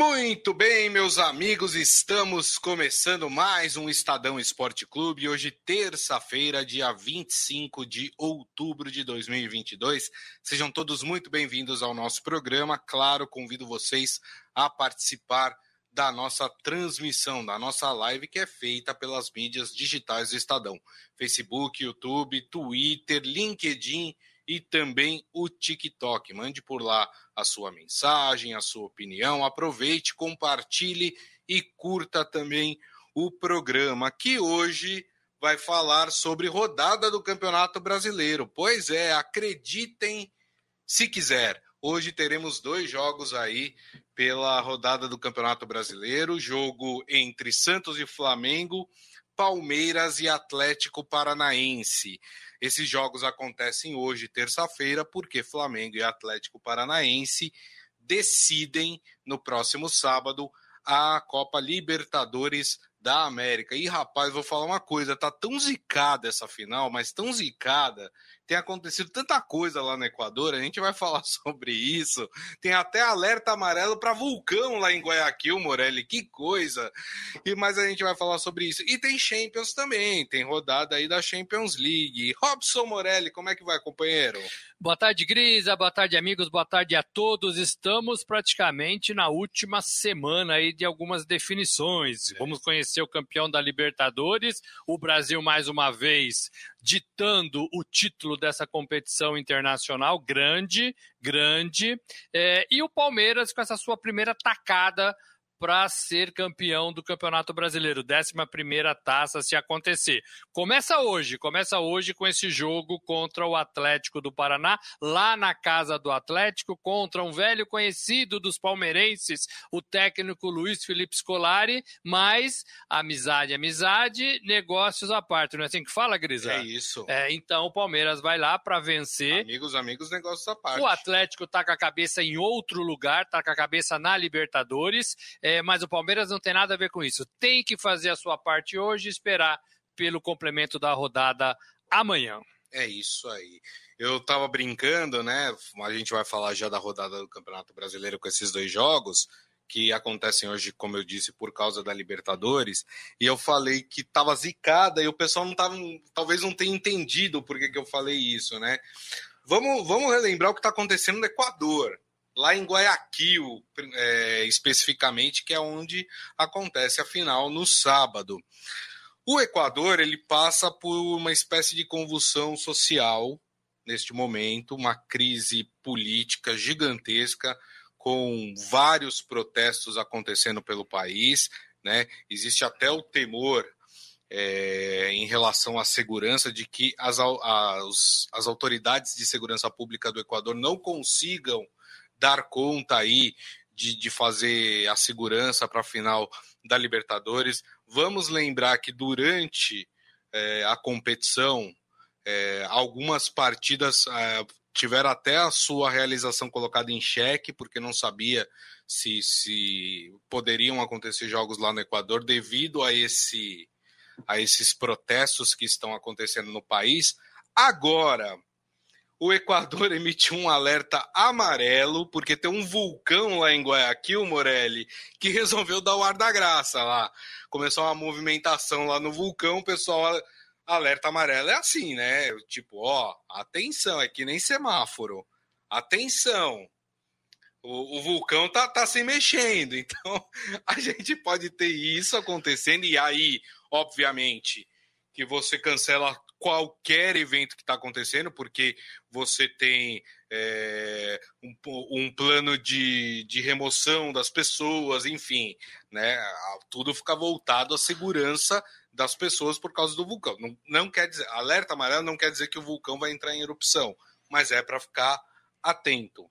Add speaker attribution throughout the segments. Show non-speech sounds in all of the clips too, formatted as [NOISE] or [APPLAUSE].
Speaker 1: Muito bem, meus amigos, estamos começando mais um Estadão Esporte Clube. Hoje, terça-feira, dia 25 de outubro de 2022. Sejam todos muito bem-vindos ao nosso programa. Claro, convido vocês a participar da nossa transmissão, da nossa live que é feita pelas mídias digitais do Estadão: Facebook, YouTube, Twitter, LinkedIn e também o TikTok. Mande por lá a sua mensagem, a sua opinião. Aproveite, compartilhe e curta também o programa que hoje vai falar sobre rodada do Campeonato Brasileiro. Pois é, acreditem se quiser. Hoje teremos dois jogos aí pela rodada do Campeonato Brasileiro, jogo entre Santos e Flamengo, Palmeiras e Atlético Paranaense. Esses jogos acontecem hoje, terça-feira, porque Flamengo e Atlético Paranaense decidem no próximo sábado a Copa Libertadores da América. E rapaz, vou falar uma coisa, tá tão zicada essa final, mas tão zicada tem acontecido tanta coisa lá no Equador, a gente vai falar [LAUGHS] sobre isso. Tem até alerta amarelo para vulcão lá em Guayaquil, Morelli, que coisa. E mas a gente vai falar sobre isso. E tem Champions também, tem rodada aí da Champions League. Robson Morelli, como é que vai, companheiro?
Speaker 2: Boa tarde, Grisa. Boa tarde, amigos. Boa tarde a todos. Estamos praticamente na última semana aí de algumas definições. Vamos conhecer o campeão da Libertadores, o Brasil mais uma vez ditando o título dessa competição internacional grande, grande, é, e o Palmeiras com essa sua primeira tacada para ser campeão do Campeonato Brasileiro, 11 taça se acontecer. Começa hoje, começa hoje com esse jogo contra o Atlético do Paraná, lá na casa do Atlético, contra um velho conhecido dos palmeirenses, o técnico Luiz Felipe Scolari, mas amizade, amizade, negócios à parte, não é assim que fala, Grisa?
Speaker 1: É isso.
Speaker 2: É, então o Palmeiras vai lá para vencer.
Speaker 1: Amigos, amigos, negócios à parte.
Speaker 2: O Atlético tá com a cabeça em outro lugar, tá com a cabeça na Libertadores. É, é, mas o Palmeiras não tem nada a ver com isso. Tem que fazer a sua parte hoje e esperar pelo complemento da rodada amanhã.
Speaker 1: É isso aí. Eu estava brincando, né? A gente vai falar já da rodada do Campeonato Brasileiro com esses dois jogos que acontecem hoje, como eu disse, por causa da Libertadores, e eu falei que estava zicada e o pessoal não tava, talvez não tenha entendido por que, que eu falei isso, né? Vamos, vamos relembrar o que está acontecendo no Equador lá em Guayaquil, é, especificamente, que é onde acontece a final no sábado. O Equador ele passa por uma espécie de convulsão social neste momento, uma crise política gigantesca, com vários protestos acontecendo pelo país. Né? Existe até o temor é, em relação à segurança de que as, as, as autoridades de segurança pública do Equador não consigam dar conta aí de, de fazer a segurança para a final da Libertadores. Vamos lembrar que durante é, a competição, é, algumas partidas é, tiveram até a sua realização colocada em xeque, porque não sabia se, se poderiam acontecer jogos lá no Equador devido a, esse, a esses protestos que estão acontecendo no país. Agora, o Equador [LAUGHS] emitiu um alerta amarelo, porque tem um vulcão lá em Guayaquil, Morelli, que resolveu dar o ar da graça lá. Começou uma movimentação lá no vulcão, o pessoal alerta amarelo é assim, né? Tipo, ó, atenção, é que nem semáforo. Atenção. O, o vulcão tá, tá se mexendo, [LAUGHS] então a gente pode ter isso acontecendo, e aí, obviamente, que você cancela qualquer evento que está acontecendo, porque você tem é, um, um, plano de, de remoção das pessoas, enfim, né? Tudo fica voltado à segurança das pessoas por causa do vulcão. Não, não quer dizer, alerta amarelo não quer dizer que o vulcão vai entrar em erupção, mas é para ficar atento.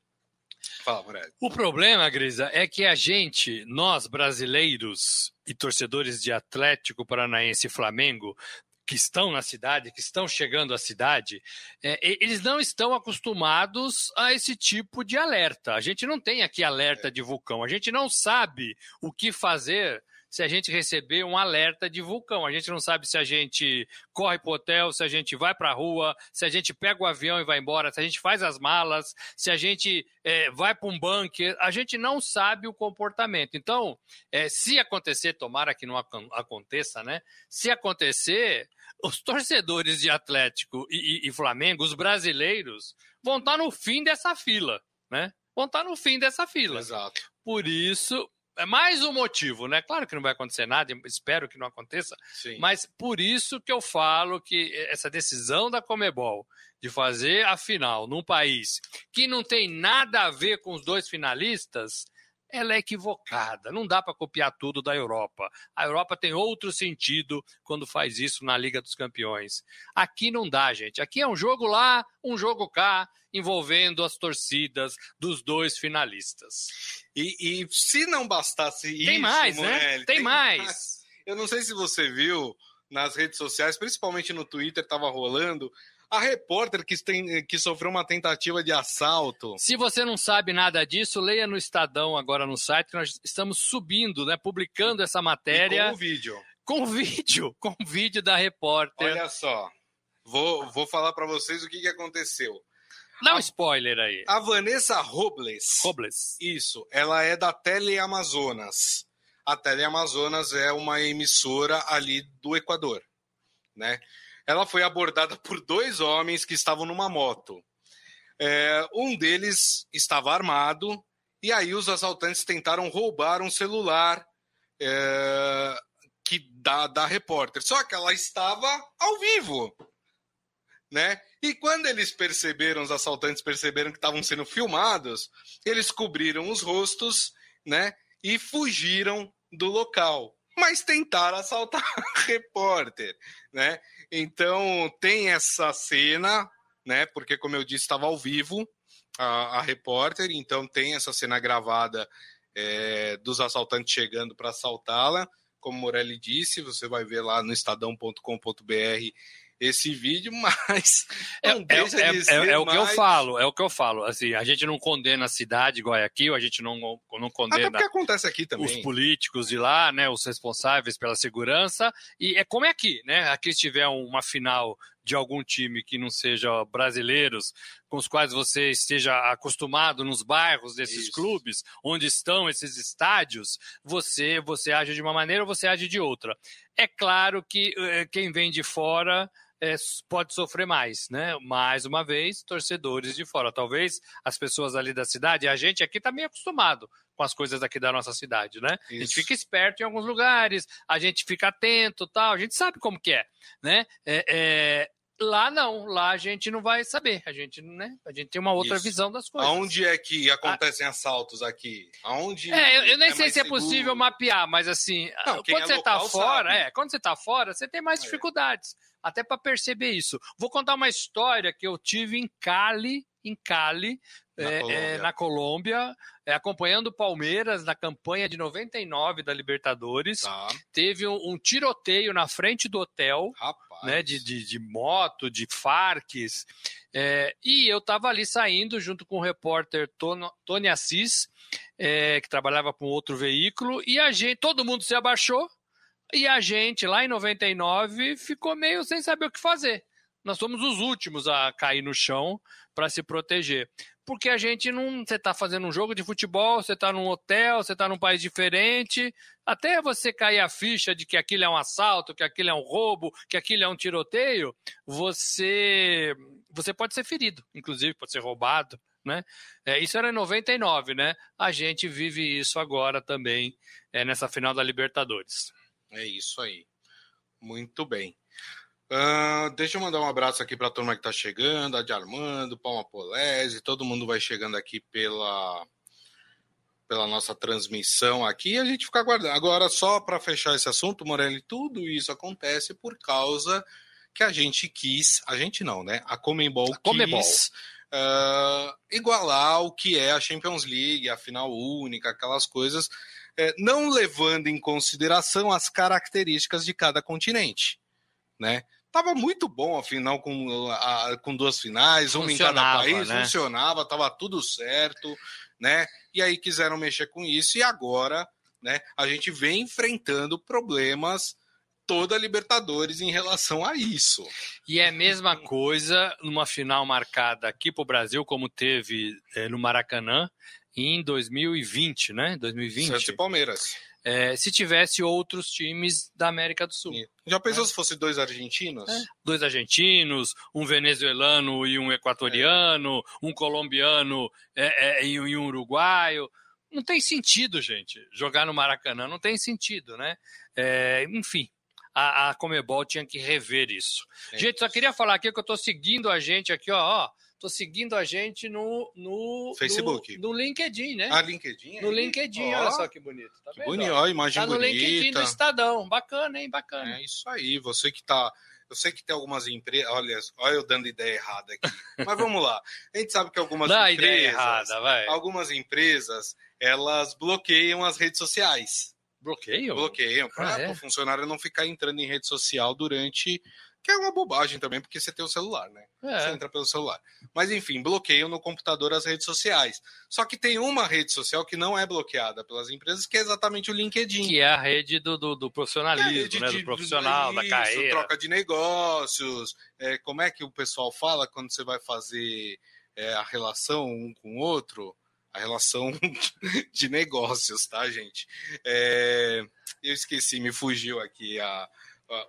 Speaker 2: Fala, Morelli. O problema, Grisa, é que a gente, nós brasileiros e torcedores de Atlético Paranaense e Flamengo, que estão na cidade, que estão chegando à cidade, é, eles não estão acostumados a esse tipo de alerta. A gente não tem aqui alerta é. de vulcão, a gente não sabe o que fazer se a gente receber um alerta de vulcão. A gente não sabe se a gente corre para o hotel, se a gente vai para a rua, se a gente pega o avião e vai embora, se a gente faz as malas, se a gente é, vai para um bunker. A gente não sabe o comportamento. Então, é, se acontecer, tomara que não aconteça, né? Se acontecer, os torcedores de Atlético e, e, e Flamengo, os brasileiros, vão estar no fim dessa fila, né? Vão estar no fim dessa fila.
Speaker 1: Exato.
Speaker 2: Por isso, é mais um motivo, né? Claro que não vai acontecer nada, espero que não aconteça, Sim. mas por isso que eu falo que essa decisão da Comebol de fazer a final num país que não tem nada a ver com os dois finalistas ela é equivocada. Não dá para copiar tudo da Europa. A Europa tem outro sentido quando faz isso na Liga dos Campeões. Aqui não dá, gente. Aqui é um jogo lá, um jogo cá, envolvendo as torcidas dos dois finalistas.
Speaker 1: E, e se não bastasse
Speaker 2: tem
Speaker 1: isso,
Speaker 2: tem mais, né? Tem, tem mais. mais.
Speaker 1: Eu não sei se você viu nas redes sociais, principalmente no Twitter, estava rolando a repórter que, tem, que sofreu uma tentativa de assalto.
Speaker 2: Se você não sabe nada disso, leia no Estadão agora no site, que nós estamos subindo, né, publicando essa matéria.
Speaker 1: E com o vídeo.
Speaker 2: Com o vídeo, [LAUGHS] com o vídeo da repórter.
Speaker 1: Olha só, vou, vou falar para vocês o que, que aconteceu.
Speaker 2: Dá um a, spoiler aí.
Speaker 1: A Vanessa Robles.
Speaker 2: Robles.
Speaker 1: Isso, ela é da Teleamazonas. A Teleamazonas é uma emissora ali do Equador, né? Ela foi abordada por dois homens que estavam numa moto. É, um deles estava armado, e aí os assaltantes tentaram roubar um celular é, que da, da repórter. Só que ela estava ao vivo. Né? E quando eles perceberam, os assaltantes perceberam que estavam sendo filmados, eles cobriram os rostos, né? E fugiram do local mas tentaram assaltar [LAUGHS] a repórter, né? Então tem essa cena, né? Porque como eu disse, estava ao vivo a, a repórter, então tem essa cena gravada é, dos assaltantes chegando para assaltá-la. Como Morelli disse, você vai ver lá no estadão.com.br esse vídeo, [LAUGHS] mas
Speaker 2: é, é, é, é, é o que eu falo, é o que eu falo. Assim, a gente não condena a cidade Guayaquil, a gente não, não condena Até
Speaker 1: acontece aqui também.
Speaker 2: os políticos de lá, né, os responsáveis pela segurança, e é como é aqui, né? Aqui se tiver uma final de algum time que não seja brasileiros, com os quais você esteja acostumado nos bairros desses Isso. clubes, onde estão esses estádios, você você age de uma maneira ou você age de outra. É claro que eh, quem vem de fora é, pode sofrer mais, né? Mais uma vez, torcedores de fora. Talvez as pessoas ali da cidade, a gente aqui está meio acostumado com as coisas aqui da nossa cidade, né? Isso. A gente fica esperto em alguns lugares, a gente fica atento, tal. A gente sabe como que é, né? É, é, Lá não, lá a gente não vai saber, a gente, né? A gente tem uma outra Isso. visão das coisas.
Speaker 1: Aonde é que acontecem a... assaltos aqui? Aonde
Speaker 2: É, eu, eu nem é sei se é possível mapear, mas assim, não, quando é você está fora, é, quando você está fora, você tem mais é. dificuldades, até para perceber isso. Vou contar uma história que eu tive em Cali, em Cali, na é, Colômbia, é, na Colômbia é, acompanhando o Palmeiras na campanha de 99 da Libertadores. Tá. Teve um, um, tiroteio na frente do hotel, né, de, de, de, moto, de farques. É, e eu estava ali saindo junto com o repórter Tono, Tony Assis, é, que trabalhava com outro veículo, e a gente, todo mundo se abaixou. E a gente, lá em 99, ficou meio sem saber o que fazer nós somos os últimos a cair no chão para se proteger. Porque a gente não. Você está fazendo um jogo de futebol, você está num hotel, você está num país diferente. Até você cair a ficha de que aquilo é um assalto, que aquilo é um roubo, que aquilo é um tiroteio, você, você pode ser ferido, inclusive pode ser roubado. Né? É, isso era em 99, né? A gente vive isso agora também é, nessa final da Libertadores.
Speaker 1: É isso aí. Muito bem. Uh, deixa eu mandar um abraço aqui para a turma que está chegando, a de Armando, Palma Polese, todo mundo vai chegando aqui pela, pela nossa transmissão aqui e a gente fica aguardando. Agora, só para fechar esse assunto, Morelli, tudo isso acontece por causa que a gente quis, a gente não, né? A Comembol, quis uh, igualar o que é a Champions League, a final única, aquelas coisas, uh, não levando em consideração as características de cada continente, né? Tava muito bom a final com, a, com duas finais, uma em cada país, né? funcionava, tava tudo certo, né? E aí quiseram mexer com isso e agora né? A gente vem enfrentando problemas toda a Libertadores em relação a isso.
Speaker 2: E é a mesma coisa numa final marcada aqui para o Brasil, como teve é, no Maracanã em 2020, né? 2020.
Speaker 1: Santos e Palmeiras.
Speaker 2: É, se tivesse outros times da América do Sul.
Speaker 1: Já pensou é. se fosse dois argentinos? É.
Speaker 2: Dois argentinos, um venezuelano e um equatoriano, um colombiano é, é, e um uruguaio. Não tem sentido, gente, jogar no Maracanã, não tem sentido, né? enfim, a, a Comebol tinha que rever isso. É gente, só queria falar aqui que eu estou seguindo a gente aqui, ó, ó tô seguindo a gente no, no
Speaker 1: Facebook.
Speaker 2: No, no LinkedIn, né?
Speaker 1: Ah, LinkedIn?
Speaker 2: No LinkedIn, olha só que bonito. Tá
Speaker 1: que bonito, ó, imagem
Speaker 2: tá
Speaker 1: bonita.
Speaker 2: no LinkedIn do Estadão. Bacana, hein? Bacana.
Speaker 1: É isso aí. Você que tá. Eu sei que tem algumas empresas. Olha, olha eu dando ideia errada aqui. [LAUGHS] Mas vamos lá. A gente sabe que algumas
Speaker 2: Dá
Speaker 1: empresas.
Speaker 2: Ideia errada, vai.
Speaker 1: Algumas empresas elas bloqueiam as redes sociais.
Speaker 2: Bloqueiam?
Speaker 1: Bloqueiam, para ah, é? o funcionário não ficar entrando em rede social durante. Que é uma bobagem também, porque você tem o celular, né? É. Você entra pelo celular. Mas enfim, bloqueiam no computador as redes sociais. Só que tem uma rede social que não é bloqueada pelas empresas, que é exatamente o LinkedIn.
Speaker 2: Que é a rede do, do, do profissionalismo, né? Do profissional, isso, da carreira.
Speaker 1: Troca de negócios. É, como é que o pessoal fala quando você vai fazer é, a relação um com o outro? a relação [LAUGHS] de negócios, tá, gente? É, eu esqueci, me fugiu aqui a,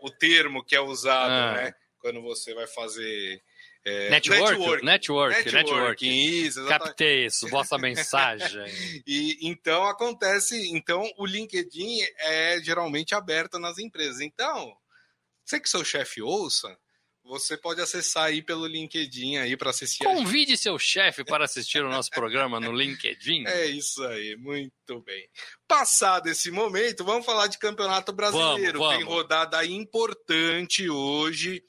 Speaker 1: o termo que é usado, ah. né? Quando você vai fazer.
Speaker 2: É, network, network, network, network. Isso, Captei isso, [LAUGHS] vossa mensagem.
Speaker 1: e então acontece, então o LinkedIn é geralmente aberto nas empresas. Então, você que seu chefe ouça, você pode acessar aí pelo LinkedIn aí para assistir.
Speaker 2: Convide seu chefe para assistir o nosso programa no LinkedIn.
Speaker 1: É isso aí, muito bem. Passado esse momento, vamos falar de Campeonato Brasileiro. Vamos, vamos. Tem rodada importante hoje.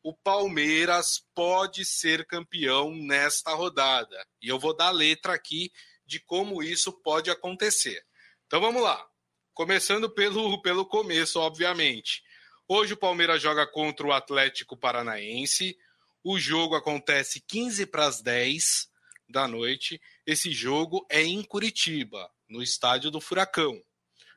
Speaker 1: O Palmeiras pode ser campeão nesta rodada. E eu vou dar a letra aqui de como isso pode acontecer. Então vamos lá. Começando pelo, pelo começo, obviamente. Hoje o Palmeiras joga contra o Atlético Paranaense. O jogo acontece 15 para as 10 da noite. Esse jogo é em Curitiba, no estádio do Furacão.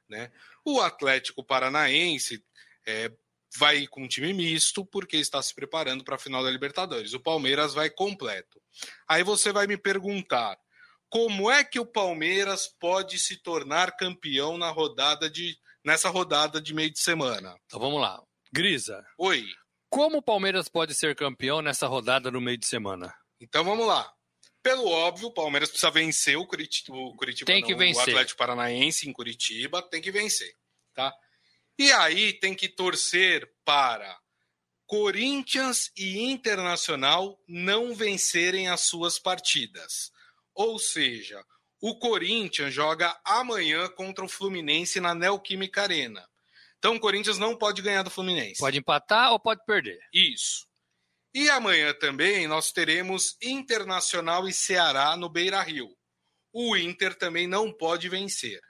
Speaker 1: Né? O Atlético Paranaense é, vai com um time misto porque está se preparando para a final da Libertadores. O Palmeiras vai completo. Aí você vai me perguntar: como é que o Palmeiras pode se tornar campeão na rodada de nessa rodada de meio de semana.
Speaker 2: Então vamos lá. Grisa.
Speaker 1: Oi.
Speaker 2: Como o Palmeiras pode ser campeão nessa rodada no meio de semana?
Speaker 1: Então vamos lá. Pelo óbvio, o Palmeiras precisa vencer o Curitiba, o, Curitiba
Speaker 2: tem que
Speaker 1: não,
Speaker 2: vencer.
Speaker 1: o Atlético Paranaense em Curitiba, tem que vencer, tá? E aí tem que torcer para Corinthians e Internacional não vencerem as suas partidas. Ou seja, o Corinthians joga amanhã contra o Fluminense na Neoquímica Arena. Então o Corinthians não pode ganhar do Fluminense.
Speaker 2: Pode empatar ou pode perder.
Speaker 1: Isso. E amanhã também nós teremos Internacional e Ceará no Beira Rio. O Inter também não pode vencer.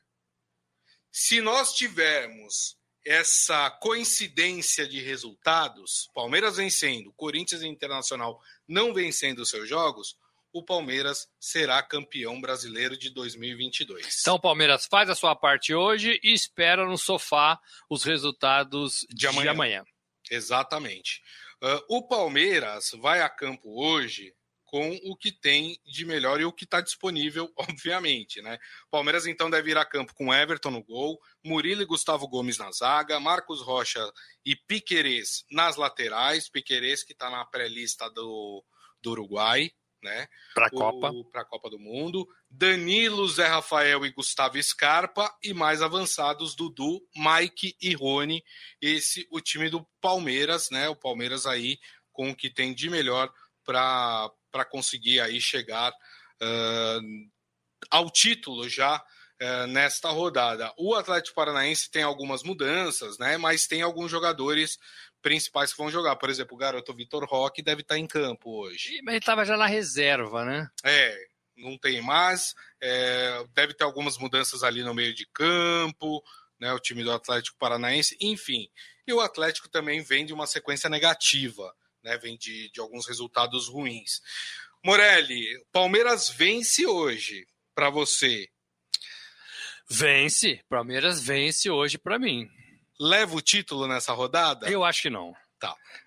Speaker 1: Se nós tivermos essa coincidência de resultados, Palmeiras vencendo, Corinthians e Internacional não vencendo os seus jogos, o Palmeiras será campeão brasileiro de 2022.
Speaker 2: Então o Palmeiras faz a sua parte hoje e espera no sofá os resultados de amanhã. De amanhã.
Speaker 1: Exatamente. Uh, o Palmeiras vai a campo hoje com o que tem de melhor e o que está disponível, [LAUGHS] obviamente, né? Palmeiras então deve ir a campo com Everton no gol, Murilo e Gustavo Gomes na zaga, Marcos Rocha e Piquerez nas laterais, Piquerez que está na pré-lista do, do Uruguai, né?
Speaker 2: Para a Copa.
Speaker 1: Para a Copa do Mundo. Danilo, Zé Rafael e Gustavo Scarpa. E mais avançados, Dudu, Mike e Rony. Esse, o time do Palmeiras, né? O Palmeiras aí com o que tem de melhor para conseguir aí chegar uh, ao título já uh, nesta rodada. O Atlético Paranaense tem algumas mudanças, né? Mas tem alguns jogadores principais que vão jogar. Por exemplo, o garoto Vitor Roque deve estar em campo hoje.
Speaker 2: Mas ele estava já na reserva, né?
Speaker 1: É, não tem mais. É, deve ter algumas mudanças ali no meio de campo, né? O time do Atlético Paranaense, enfim. E o Atlético também vem de uma sequência negativa, né? Vem de, de alguns resultados ruins. Morelli, Palmeiras vence hoje para você.
Speaker 2: Vence. Palmeiras vence hoje para mim.
Speaker 1: Leva o título nessa rodada?
Speaker 2: Eu acho que não.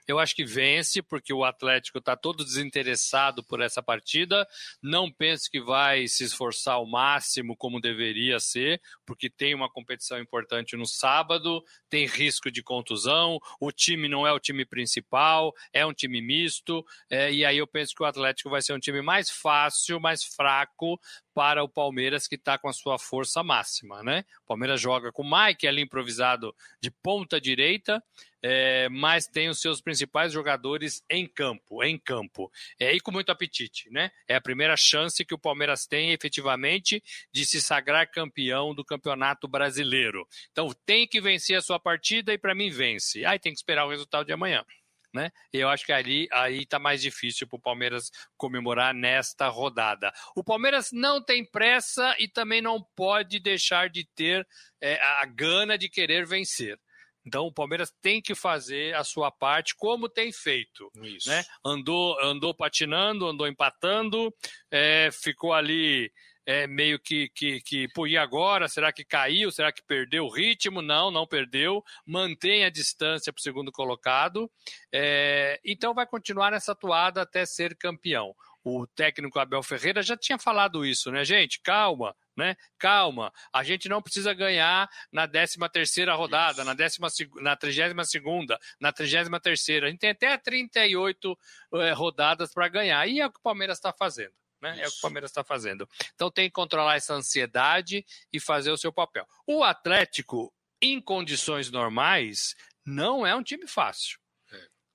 Speaker 2: Eu acho que vence, porque o Atlético está todo desinteressado por essa partida. Não penso que vai se esforçar ao máximo como deveria ser, porque tem uma competição importante no sábado, tem risco de contusão, o time não é o time principal, é um time misto, é, e aí eu penso que o Atlético vai ser um time mais fácil, mais fraco para o Palmeiras, que está com a sua força máxima. Né? O Palmeiras joga com o Mike ali improvisado de ponta direita, é, mas tem os seus principais jogadores em campo, em campo. É, e com muito apetite, né? É a primeira chance que o Palmeiras tem efetivamente de se sagrar campeão do Campeonato Brasileiro. Então tem que vencer a sua partida e para mim vence. Aí tem que esperar o resultado de amanhã. Né? Eu acho que ali aí está mais difícil para o Palmeiras comemorar nesta rodada. O Palmeiras não tem pressa e também não pode deixar de ter é, a gana de querer vencer. Então o Palmeiras tem que fazer a sua parte, como tem feito. Isso. Né? Andou, andou patinando, andou empatando, é, ficou ali é, meio que, que, que, pô, e agora? Será que caiu? Será que perdeu o ritmo? Não, não perdeu. Mantém a distância para o segundo colocado. É, então vai continuar nessa toada até ser campeão. O técnico Abel Ferreira já tinha falado isso, né, gente? Calma, né? Calma, a gente não precisa ganhar na 13 terceira rodada, na, décima, na 32 segunda, na 33 terceira. A gente tem até 38 é, rodadas para ganhar. E é o que o Palmeiras está fazendo. Né? É o que o Palmeiras está fazendo. Então tem que controlar essa ansiedade e fazer o seu papel. O Atlético, em condições normais, não é um time fácil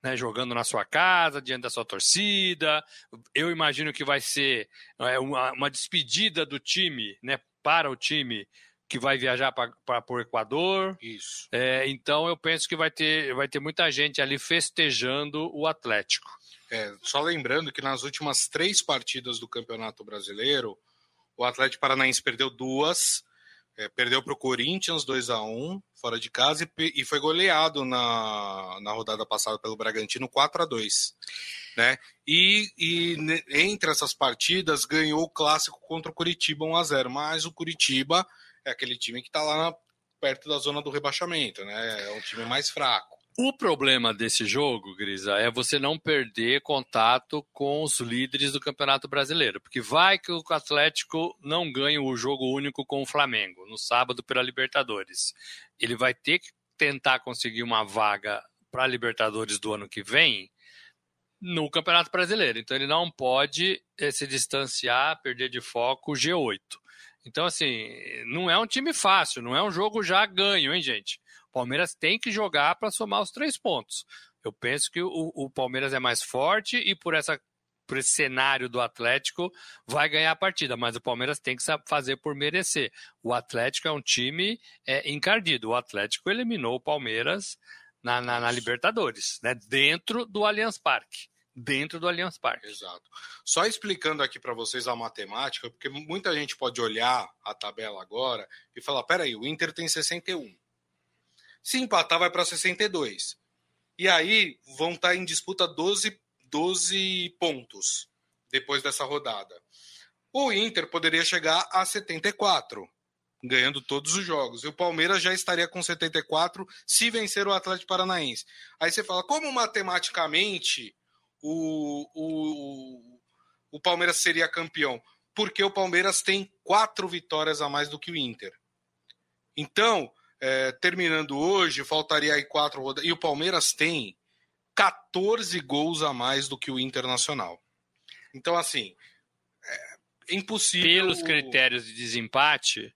Speaker 2: né, jogando na sua casa, diante da sua torcida. Eu imagino que vai ser é, uma, uma despedida do time, né, para o time que vai viajar para o Equador.
Speaker 1: Isso.
Speaker 2: É, então eu penso que vai ter, vai ter muita gente ali festejando o Atlético.
Speaker 1: É, só lembrando que nas últimas três partidas do Campeonato Brasileiro, o Atlético Paranaense perdeu duas, é, perdeu para o Corinthians 2 a 1 fora de casa e, e, foi goleado na, na rodada passada pelo Bragantino 4 a 2 né? E, e entre essas partidas ganhou o clássico contra o Curitiba 1 a 0 mas o Curitiba é aquele time que está lá perto da zona do rebaixamento, né? É um time mais fraco.
Speaker 2: O problema desse jogo, Grisa, é você não perder contato com os líderes do Campeonato Brasileiro, porque vai que o Atlético não ganha o jogo único com o Flamengo no sábado pela Libertadores. Ele vai ter que tentar conseguir uma vaga para a Libertadores do ano que vem no Campeonato Brasileiro. Então ele não pode eh, se distanciar, perder de foco o G8. Então, assim, não é um time fácil, não é um jogo já ganho, hein, gente? O Palmeiras tem que jogar para somar os três pontos. Eu penso que o, o, Palmeiras é mais forte e por, essa, por esse cenário do Atlético vai ganhar a partida, mas o Palmeiras tem que fazer por merecer. O Atlético é um time é, encardido. O Atlético eliminou o Palmeiras na, na, na Libertadores, né? dentro do Allianz Parque dentro do Allianz Parque.
Speaker 1: Exato. Só explicando aqui para vocês a matemática, porque muita gente pode olhar a tabela agora e falar: peraí, o Inter tem 61. Se empatar, vai para 62. E aí vão estar tá em disputa 12, 12 pontos depois dessa rodada. O Inter poderia chegar a 74, ganhando todos os jogos. E o Palmeiras já estaria com 74 se vencer o Atlético Paranaense. Aí você fala, como matematicamente o, o, o Palmeiras seria campeão? Porque o Palmeiras tem quatro vitórias a mais do que o Inter. Então, é, terminando hoje, faltaria aí quatro rodadas. E o Palmeiras tem 14 gols a mais do que o Internacional. Então, assim, é impossível.
Speaker 2: Pelos critérios de desempate,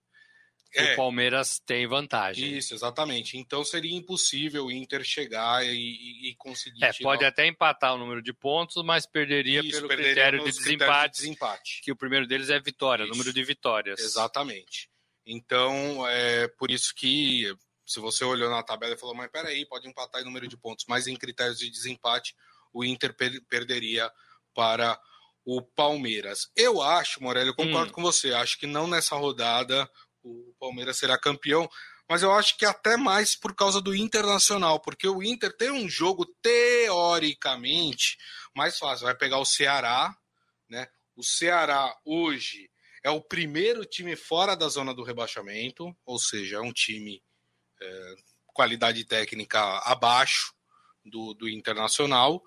Speaker 2: é, o Palmeiras tem vantagem.
Speaker 1: Isso, exatamente. Então seria impossível o Inter chegar e, e conseguir.
Speaker 2: É, pode até empatar o número de pontos, mas perderia isso, pelo critério de desempate, de
Speaker 1: desempate.
Speaker 2: Que o primeiro deles é vitória, isso. número de vitórias.
Speaker 1: Exatamente. Então, é por isso que, se você olhou na tabela e falou, mas peraí, pode empatar em número de pontos, mas em critérios de desempate, o Inter per perderia para o Palmeiras. Eu acho, Morelli, eu concordo hum. com você, acho que não nessa rodada o Palmeiras será campeão, mas eu acho que até mais por causa do Internacional, porque o Inter tem um jogo teoricamente mais fácil, vai pegar o Ceará, né? O Ceará hoje é o primeiro time fora da zona do rebaixamento, ou seja, é um time é, qualidade técnica abaixo do, do Internacional.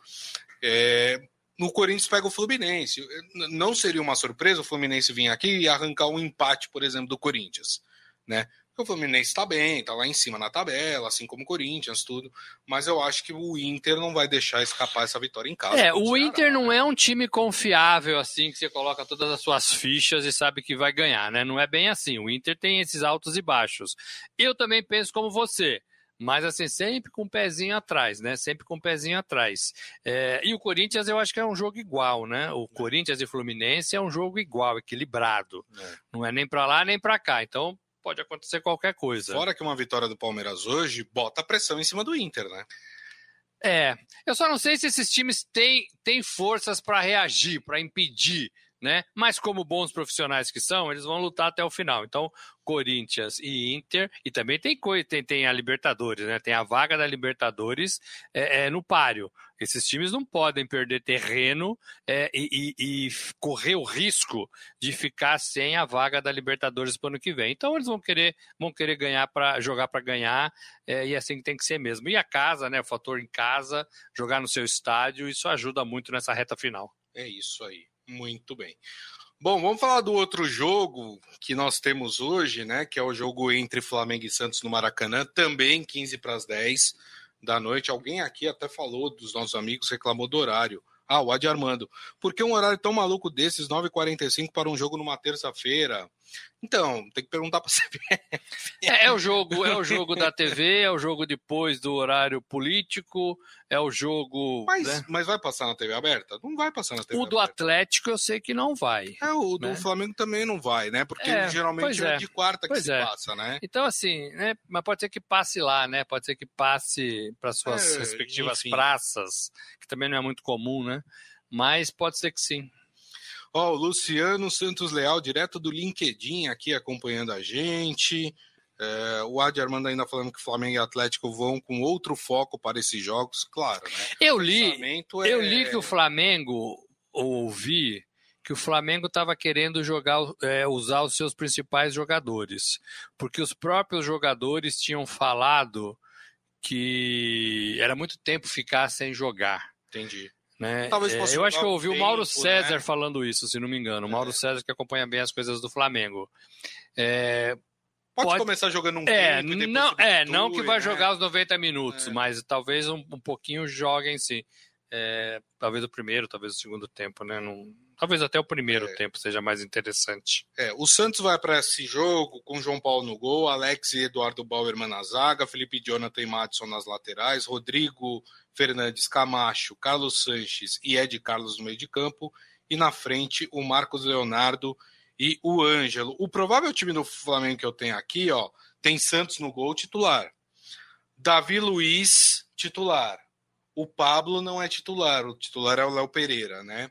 Speaker 1: É, no Corinthians pega o Fluminense. Não seria uma surpresa o Fluminense vir aqui e arrancar um empate, por exemplo, do Corinthians, né? O Fluminense está bem, está lá em cima na tabela, assim como o Corinthians, tudo. Mas eu acho que o Inter não vai deixar escapar essa vitória em casa.
Speaker 2: É, o Inter não é um time confiável, assim, que você coloca todas as suas fichas e sabe que vai ganhar, né? Não é bem assim. O Inter tem esses altos e baixos. Eu também penso como você. Mas assim, sempre com o um pezinho atrás, né? Sempre com o um pezinho atrás. É, e o Corinthians eu acho que é um jogo igual, né? O é. Corinthians e Fluminense é um jogo igual, equilibrado. É. Não é nem para lá nem para cá. Então pode acontecer qualquer coisa.
Speaker 1: Fora que uma vitória do Palmeiras hoje bota pressão em cima do Inter, né?
Speaker 2: É, eu só não sei se esses times têm, têm forças para reagir, para impedir né? Mas como bons profissionais que são, eles vão lutar até o final. Então, Corinthians e Inter, e também tem, tem, tem a Libertadores, né? Tem a vaga da Libertadores é, é no páreo. Esses times não podem perder terreno é, e, e, e, correr o risco de ficar sem a vaga da Libertadores para o ano que vem. Então eles vão querer, vão querer ganhar para jogar para ganhar, é, e assim tem que ser mesmo. E a casa, né? O fator em casa, jogar no seu estádio, isso ajuda muito nessa reta final.
Speaker 1: É isso aí. Muito bem. Bom, vamos falar do outro jogo que nós temos hoje, né? Que é o jogo entre Flamengo e Santos no Maracanã, também 15 para as 10 da noite. Alguém aqui até falou dos nossos amigos, reclamou do horário. Ah, o Adi Armando. Por que um horário tão maluco desses, 9h45, para um jogo numa terça-feira? Então, tem que perguntar para você. [LAUGHS]
Speaker 2: É, é, o jogo, é o jogo da TV, é o jogo depois do horário político, é o jogo.
Speaker 1: Mas,
Speaker 2: né?
Speaker 1: mas vai passar na TV aberta? Não vai passar na TV
Speaker 2: o aberta. O do Atlético eu sei que não vai.
Speaker 1: É, o do né? Flamengo também não vai, né? Porque é, geralmente é. é. de quarta que pois se é. passa, né?
Speaker 2: Então, assim, né? Mas pode ser que passe lá, né? Pode ser que passe para suas é, respectivas enfim. praças, que também não é muito comum, né? Mas pode ser que sim.
Speaker 1: Ó, o Luciano Santos Leal, direto do LinkedIn, aqui acompanhando a gente. É, o Adi Armando ainda falando que Flamengo e Atlético vão com outro foco para esses jogos, claro. Né?
Speaker 2: Eu li, é... eu li que o Flamengo ouvi que o Flamengo estava querendo jogar, é, usar os seus principais jogadores, porque os próprios jogadores tinham falado que era muito tempo ficar sem jogar.
Speaker 1: Entendi.
Speaker 2: Né? Talvez é, eu acho que eu ouvi tempo, o Mauro César né? falando isso, se não me engano. O Mauro é. César que acompanha bem as coisas do Flamengo. É,
Speaker 1: pode, pode, começar jogando um
Speaker 2: é, tempo não, É, não que vai né? jogar os 90 minutos, é. mas talvez um, um pouquinho joguem sim. É, talvez o primeiro, talvez o segundo tempo, né? Não, talvez até o primeiro é. tempo seja mais interessante.
Speaker 1: É, o Santos vai para esse jogo com João Paulo no gol, Alex e Eduardo Bauerman na zaga, Felipe Jonathan e Madison nas laterais, Rodrigo Fernandes Camacho, Carlos Sanches e Ed Carlos no meio de campo, e na frente o Marcos Leonardo e o Ângelo. O provável time do Flamengo que eu tenho aqui, ó, tem Santos no gol titular. Davi Luiz, titular. O Pablo não é titular, o titular é o Léo Pereira, né?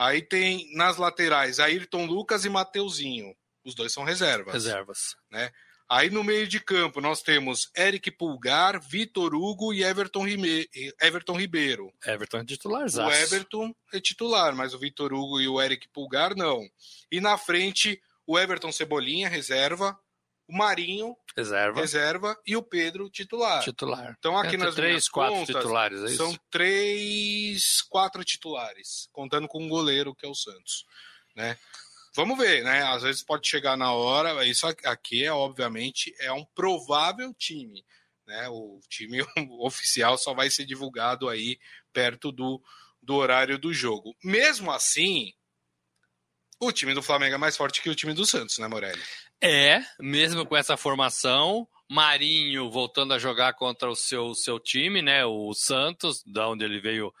Speaker 1: Aí tem nas laterais Ayrton Lucas e Mateuzinho. Os dois são reservas.
Speaker 2: Reservas.
Speaker 1: Né? Aí no meio de campo nós temos Eric Pulgar, Vitor Hugo e Everton, Rime... Everton Ribeiro.
Speaker 2: Everton é titular,
Speaker 1: O Everton é titular, mas o Vitor Hugo e o Eric Pulgar não. E na frente o Everton Cebolinha, reserva, o Marinho,
Speaker 2: reserva,
Speaker 1: reserva e o Pedro titular.
Speaker 2: Titular.
Speaker 1: Então aqui Entre nas
Speaker 2: três, quatro
Speaker 1: contas,
Speaker 2: titulares, é isso?
Speaker 1: são três, quatro titulares, contando com o um goleiro que é o Santos, né? Vamos ver, né? Às vezes pode chegar na hora. Isso aqui é obviamente é um provável time, né? O time [LAUGHS] oficial só vai ser divulgado aí perto do, do horário do jogo. Mesmo assim, o time do Flamengo é mais forte que o time do Santos, né, Morelli?
Speaker 2: É, mesmo com essa formação, Marinho voltando a jogar contra o seu, seu time, né? O Santos, da onde ele veio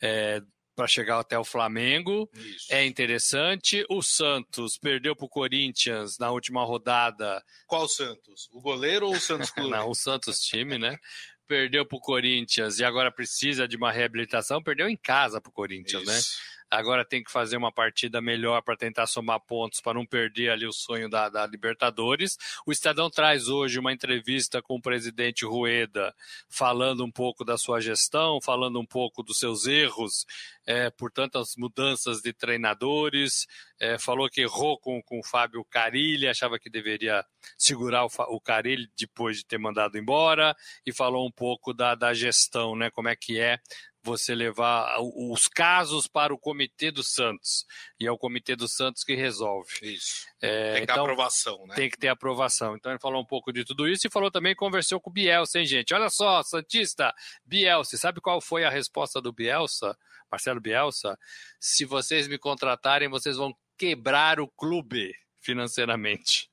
Speaker 2: é, para chegar até o Flamengo. Isso. É interessante. O Santos perdeu para o Corinthians na última rodada.
Speaker 1: Qual Santos? O goleiro ou o Santos [LAUGHS] Clube?
Speaker 2: Não, o Santos time, né? Perdeu para o Corinthians e agora precisa de uma reabilitação. Perdeu em casa para o Corinthians, né? Isso. né? Agora tem que fazer uma partida melhor para tentar somar pontos para não perder ali o sonho da, da, Libertadores. O Estadão traz hoje uma entrevista com o presidente Rueda, falando um pouco da sua gestão, falando um pouco dos seus erros é, por tantas mudanças de treinadores, é, falou que errou com, com o Fábio Carilli, achava que deveria segurar o, o Carilli depois de ter mandado embora, e falou um pouco da, da gestão, né, como é que é você levar os casos para o Comitê do Santos. E é o Comitê do Santos que resolve.
Speaker 1: Isso. É, tem que então, ter aprovação, né?
Speaker 2: Tem que ter aprovação. Então ele falou um pouco de tudo isso e falou também, conversou com o Bielsa, hein, gente? Olha só, Santista, Bielsa, sabe qual foi a resposta do Bielsa? Marcelo Bielsa? Se vocês me contratarem, vocês vão quebrar o clube financeiramente.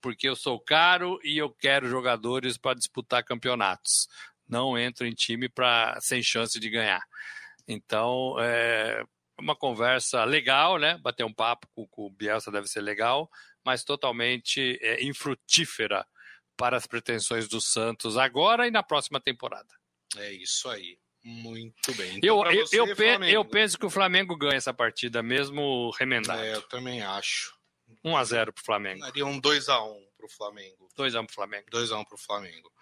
Speaker 2: Porque eu sou caro e eu quero jogadores para disputar campeonatos não entro em time para sem chance de ganhar. Então, é uma conversa legal, né? Bater um papo com, com o Bielsa deve ser legal, mas totalmente é, infrutífera para as pretensões do Santos agora e na próxima temporada.
Speaker 1: É isso aí. Muito bem.
Speaker 2: Então, eu, você, eu, eu, eu, penso que o Flamengo ganha essa partida, mesmo remendado.
Speaker 1: É, eu também acho.
Speaker 2: 1 a 0 para o Flamengo.
Speaker 1: Daria um 2 a 1 para o Flamengo.
Speaker 2: 2 a 1 para o Flamengo.
Speaker 1: 2 a 1 para o Flamengo.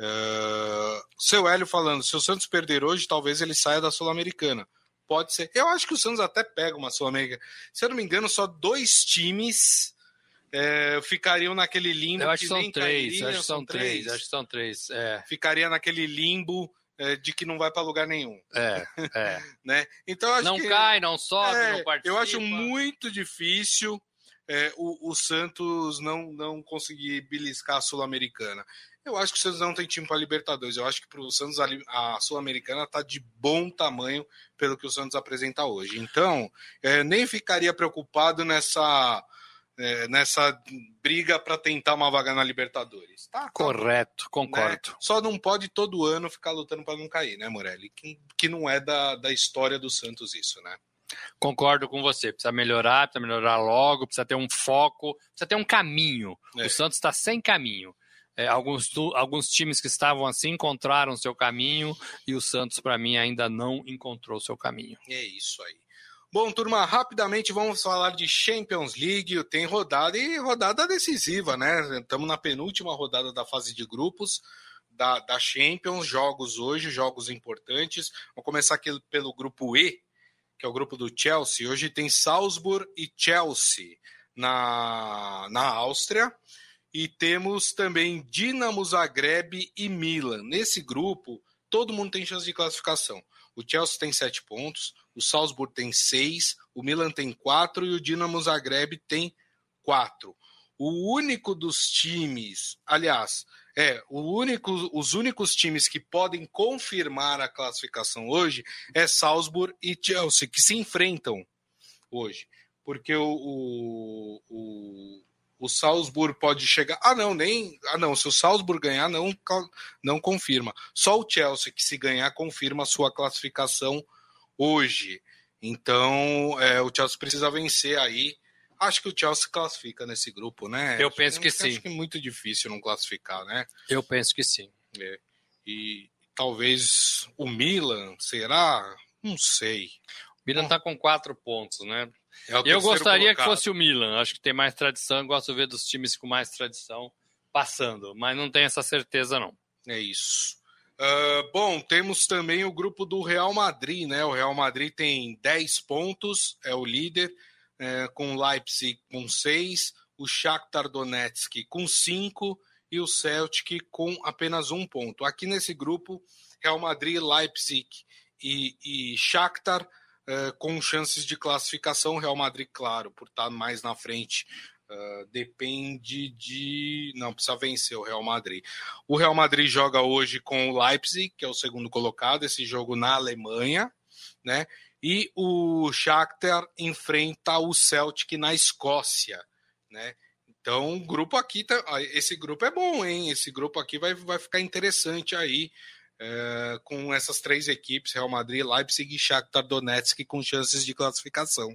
Speaker 1: Uh, seu Hélio falando, se o Santos perder hoje, talvez ele saia da Sul-Americana. Pode ser. Eu acho que o Santos até pega uma Sul-Americana. Se eu não me engano, só dois times é, ficariam naquele limbo.
Speaker 2: Eu acho que, são três, cairiam, acho que são três, três, acho que são três. É.
Speaker 1: Ficaria naquele limbo é, de que não vai para lugar nenhum.
Speaker 2: É, [LAUGHS] é.
Speaker 1: né? Então
Speaker 2: não
Speaker 1: que,
Speaker 2: cai, não sobe,
Speaker 1: é,
Speaker 2: não participa.
Speaker 1: Eu acho muito difícil é, o, o, Santos não, não conseguir beliscar a Sul-Americana. Eu acho que o Santos não tem time para Libertadores. Eu acho que para o Santos a, a Sul-Americana está de bom tamanho pelo que o Santos apresenta hoje. Então, é, nem ficaria preocupado nessa é, nessa briga para tentar uma vaga na Libertadores. Tá, tá
Speaker 2: Correto, concordo.
Speaker 1: Né? Só não pode todo ano ficar lutando para não cair, né, Morelli? Que, que não é da, da história do Santos isso, né?
Speaker 2: Concordo com você. Precisa melhorar, precisa melhorar logo, precisa ter um foco, precisa ter um caminho. É. O Santos está sem caminho. É, alguns, alguns times que estavam assim encontraram seu caminho e o Santos, para mim, ainda não encontrou seu caminho.
Speaker 1: É isso aí. Bom, turma, rapidamente vamos falar de Champions League. Tem rodada e rodada decisiva, né? Estamos na penúltima rodada da fase de grupos da, da Champions. Jogos hoje, jogos importantes. Vamos começar aqui pelo grupo E, que é o grupo do Chelsea. Hoje tem Salzburg e Chelsea na, na Áustria. E temos também Dinamo Zagreb e Milan. Nesse grupo, todo mundo tem chance de classificação. O Chelsea tem sete pontos, o Salzburg tem seis, o Milan tem quatro e o Dinamo Zagreb tem quatro. O único dos times, aliás, é único, os únicos times que podem confirmar a classificação hoje é Salzburg e Chelsea, que se enfrentam hoje. Porque o, o o Salzburg pode chegar. Ah, não, nem. Ah, não. Se o Salzburg ganhar, não, não confirma. Só o Chelsea, que se ganhar, confirma a sua classificação hoje. Então, é, o Chelsea precisa vencer aí. Acho que o Chelsea classifica nesse grupo, né?
Speaker 2: Eu penso que,
Speaker 1: que
Speaker 2: sim.
Speaker 1: Acho que é muito difícil não classificar, né?
Speaker 2: Eu penso que sim.
Speaker 1: É. E talvez o Milan, será? Não sei.
Speaker 2: Milan está com quatro pontos, né? É eu gostaria colocado. que fosse o Milan. Acho que tem mais tradição. Gosto de ver dos times com mais tradição passando, mas não tenho essa certeza, não.
Speaker 1: É isso. Uh, bom, temos também o grupo do Real Madrid, né? O Real Madrid tem 10 pontos, é o líder, é, com o Leipzig com 6, o Shakhtar Donetsk com 5 e o Celtic com apenas um ponto. Aqui nesse grupo, Real Madrid, Leipzig e, e Shakhtar uh, com chances de classificação. Real Madrid, claro, por estar mais na frente. Uh, depende de. Não, precisa vencer o Real Madrid. O Real Madrid joga hoje com o Leipzig, que é o segundo colocado, esse jogo na Alemanha, né? E o Shakhtar enfrenta o Celtic na Escócia, né? Então, o grupo aqui, tá, esse grupo é bom, hein? Esse grupo aqui vai, vai ficar interessante aí é, com essas três equipes, Real Madrid, Leipzig e Shakhtar Donetsk, com chances de classificação.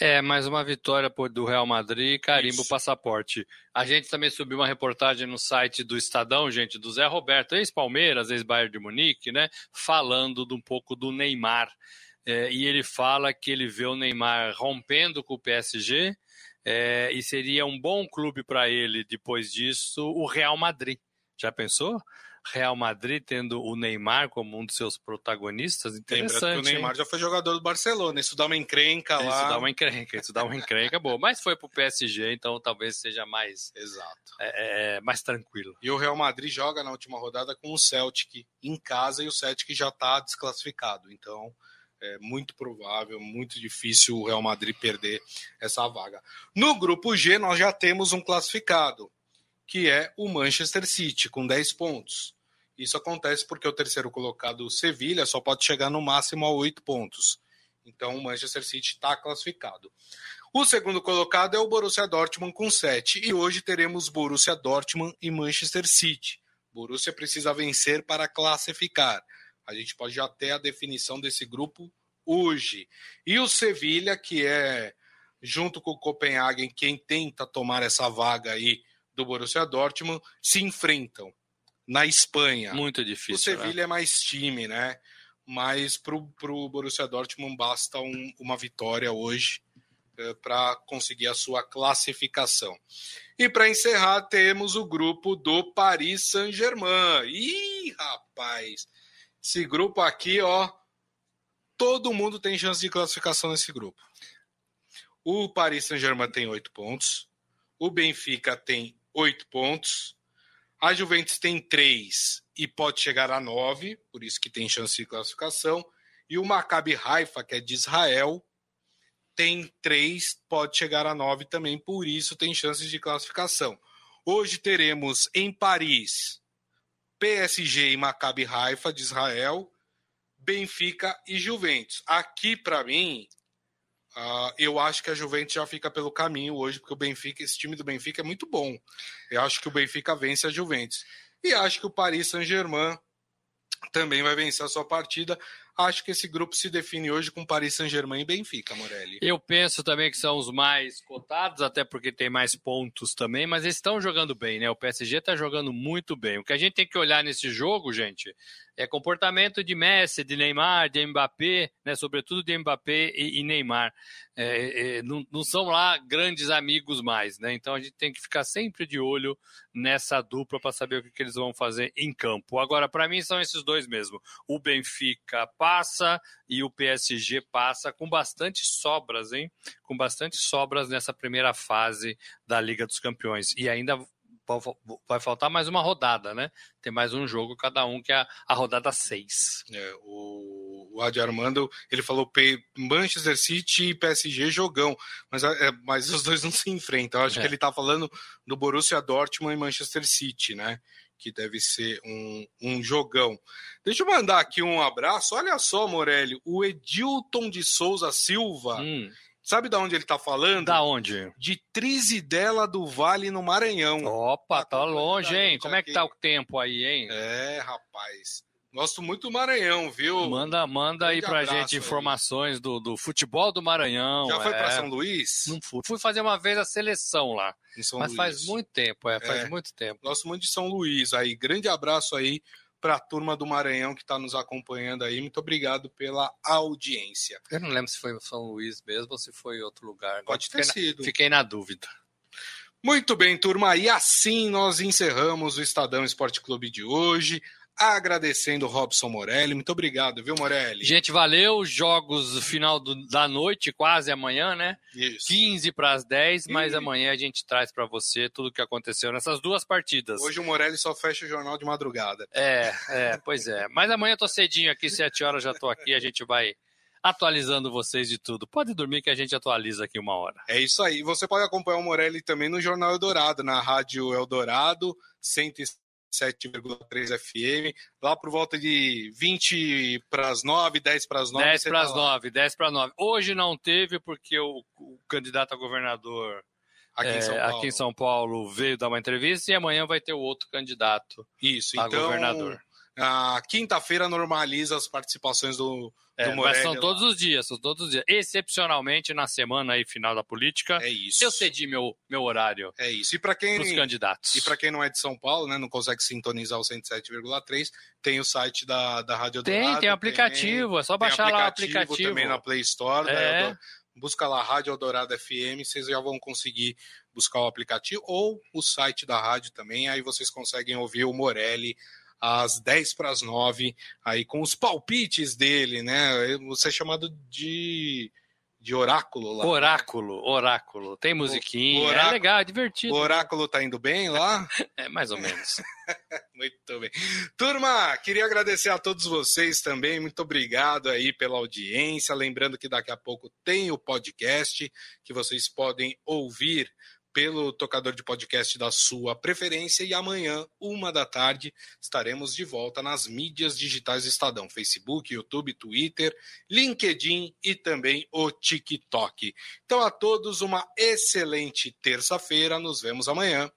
Speaker 2: É, mais uma vitória do Real Madrid, carimbo Isso. passaporte. A gente também subiu uma reportagem no site do Estadão, gente, do Zé Roberto, ex-Palmeiras, ex-Bayern de Munique, né? Falando de um pouco do Neymar. é, e ele fala que ele vê o Neymar rompendo com o PSG é, e seria um bom clube para ele depois disso o Real Madrid. Já pensou? Real Madrid tendo o Neymar como um dos seus protagonistas, interessante. Lembrando
Speaker 1: que o Neymar
Speaker 2: hein?
Speaker 1: já foi jogador do Barcelona, isso dá uma encrenca lá.
Speaker 2: Isso dá uma encrenca, isso dá uma encrenca boa. Mas foi pro PSG, então talvez seja mais,
Speaker 1: Exato.
Speaker 2: É, é, mais tranquilo.
Speaker 1: E o Real Madrid joga na última rodada com o Celtic em casa e o Celtic já está desclassificado. Então é muito provável, muito difícil o Real Madrid perder essa vaga. No grupo G, nós já temos um classificado, que é o Manchester City, com 10 pontos. Isso acontece porque o terceiro colocado, o Sevilha, só pode chegar no máximo a 8 pontos. Então o Manchester City está classificado. O segundo colocado é o Borussia Dortmund com 7. E hoje teremos Borussia Dortmund e Manchester City. Borussia precisa vencer para classificar. A gente pode já ter a definição desse grupo hoje. E o Sevilha, que é, junto com o Copenhagen, quem tenta tomar essa vaga aí do Borussia Dortmund, se enfrentam na Espanha.
Speaker 2: Muito difícil.
Speaker 1: O Sevilha né? é mais time, né? Mas para o Borussia Dortmund basta um, uma vitória hoje é, para conseguir a sua classificação. E para encerrar, temos o grupo do Paris Saint-Germain. Ih, rapaz! Esse grupo aqui, ó, todo mundo tem chance de classificação nesse grupo. O Paris Saint-Germain tem oito pontos, o Benfica tem oito pontos, a Juventus tem três e pode chegar a nove, por isso que tem chance de classificação, e o Maccabi Haifa, que é de Israel, tem três, pode chegar a nove também, por isso tem chances de classificação. Hoje teremos em Paris PSG e Maccabi Haifa de Israel, Benfica e Juventus. Aqui, para mim, uh, eu acho que a Juventus já fica pelo caminho hoje, porque o Benfica, esse time do Benfica é muito bom. Eu acho que o Benfica vence a Juventus. E acho que o Paris Saint-Germain também vai vencer a sua partida. Acho que esse grupo se define hoje com Paris Saint-Germain e Benfica, Morelli.
Speaker 2: Eu penso também que são os mais cotados, até porque tem mais pontos também, mas eles estão jogando bem, né? O PSG está jogando muito bem. O que a gente tem que olhar nesse jogo, gente, é comportamento de Messi, de Neymar, de Mbappé, né, sobretudo de Mbappé e, e Neymar. É, é, não, não, são lá grandes amigos mais, né? Então a gente tem que ficar sempre de olho nessa dupla para saber o que, que, eles vão fazer em campo. Agora, para mim, são esses dois mesmo. O Benfica passa e o PSG passa com bastante sobras, hein? Com bastante sobras nessa primeira fase da Liga dos Campeões. E ainda vai faltar mais uma rodada, né? Tem mais um jogo cada um, que é a, rodada 6.
Speaker 1: É, o, o Adi Armando, ele falou Manchester City e PSG jogão, mas, é, mas os dois não se enfrentam. Eu acho é. que ele tá falando do Borussia Dortmund e Manchester City, né? Que deve ser um, um jogão. Deixa eu mandar aqui um abraço. Olha só, Morelli, o Edilton de Souza Silva. Hum Sabe de onde ele está falando?
Speaker 2: Da onde?
Speaker 1: De Trizidela do Vale, no Maranhão.
Speaker 2: Opa, tá, tá longe, hein? Como é que tá o tempo aí, hein?
Speaker 1: É, rapaz. Gosto muito do Maranhão, viu?
Speaker 2: Manda, manda aí pra gente informações do, do futebol do Maranhão.
Speaker 1: Já foi
Speaker 2: é.
Speaker 1: para São Luís?
Speaker 2: Não fui. Fui fazer uma vez a seleção lá. Mas Luís. faz muito tempo, é, faz é. muito tempo.
Speaker 1: Gosto muito de São Luís aí. Grande abraço aí para a turma do Maranhão que está nos acompanhando aí. Muito obrigado pela audiência.
Speaker 2: Eu não lembro se foi São Luís mesmo ou se foi outro lugar.
Speaker 1: Pode ter
Speaker 2: fiquei
Speaker 1: sido.
Speaker 2: Na, fiquei na dúvida.
Speaker 1: Muito bem, turma. E assim nós encerramos o Estadão Esporte Clube de hoje agradecendo o Robson Morelli. Muito obrigado, viu, Morelli?
Speaker 2: Gente, valeu. Jogos final do, da noite, quase amanhã, né?
Speaker 1: Isso.
Speaker 2: 15 para as 10, mas e... amanhã a gente traz para você tudo o que aconteceu nessas duas partidas.
Speaker 1: Hoje o Morelli só fecha o jornal de madrugada.
Speaker 2: É, é, pois é. Mas amanhã eu tô cedinho aqui, 7 horas já tô aqui, a gente vai atualizando vocês de tudo. Pode dormir que a gente atualiza aqui uma hora.
Speaker 1: É isso aí. Você pode acompanhar o Morelli também no Jornal Eldorado, na Rádio Eldorado, 107 7,3 FM, lá por volta de 20 para as 9, 10 para as 9.
Speaker 2: 10 para as tá 9, 10 para as 9. Hoje não teve porque o, o candidato a governador aqui, é, em aqui, em São Paulo veio dar uma entrevista e amanhã vai ter o outro candidato
Speaker 1: Isso,
Speaker 2: a
Speaker 1: então,
Speaker 2: governador.
Speaker 1: A quinta-feira normaliza as participações do,
Speaker 2: é,
Speaker 1: do Morelli.
Speaker 2: Mas são todos os dias, são todos os dias. Excepcionalmente na semana aí final da política.
Speaker 1: É isso.
Speaker 2: Eu cedi meu, meu horário.
Speaker 1: É isso. E para quem
Speaker 2: os candidatos.
Speaker 1: E para quem não é de São Paulo, né, não consegue sintonizar o 107,3, tem o site da, da Rádio
Speaker 2: Tem,
Speaker 1: Dourado,
Speaker 2: tem aplicativo, tem, é só baixar lá o aplicativo.
Speaker 1: também na Play Store,
Speaker 2: é.
Speaker 1: da, busca lá Rádio Eldorado FM, vocês já vão conseguir buscar o aplicativo ou o site da rádio também, aí vocês conseguem ouvir o Morelli às 10 para as 9, aí com os palpites dele, né? Você é chamado de de oráculo lá.
Speaker 2: Oráculo, oráculo. Tem musiquinha, o oráculo, é legal, é divertido.
Speaker 1: O oráculo tá indo bem lá? [LAUGHS]
Speaker 2: é, mais ou menos. [LAUGHS]
Speaker 1: muito bem. Turma, queria agradecer a todos vocês também. Muito obrigado aí pela audiência. Lembrando que daqui a pouco tem o podcast que vocês podem ouvir pelo tocador de podcast da sua preferência. E amanhã, uma da tarde, estaremos de volta nas mídias digitais do Estadão: Facebook, YouTube, Twitter, LinkedIn e também o TikTok. Então, a todos, uma excelente terça-feira. Nos vemos amanhã.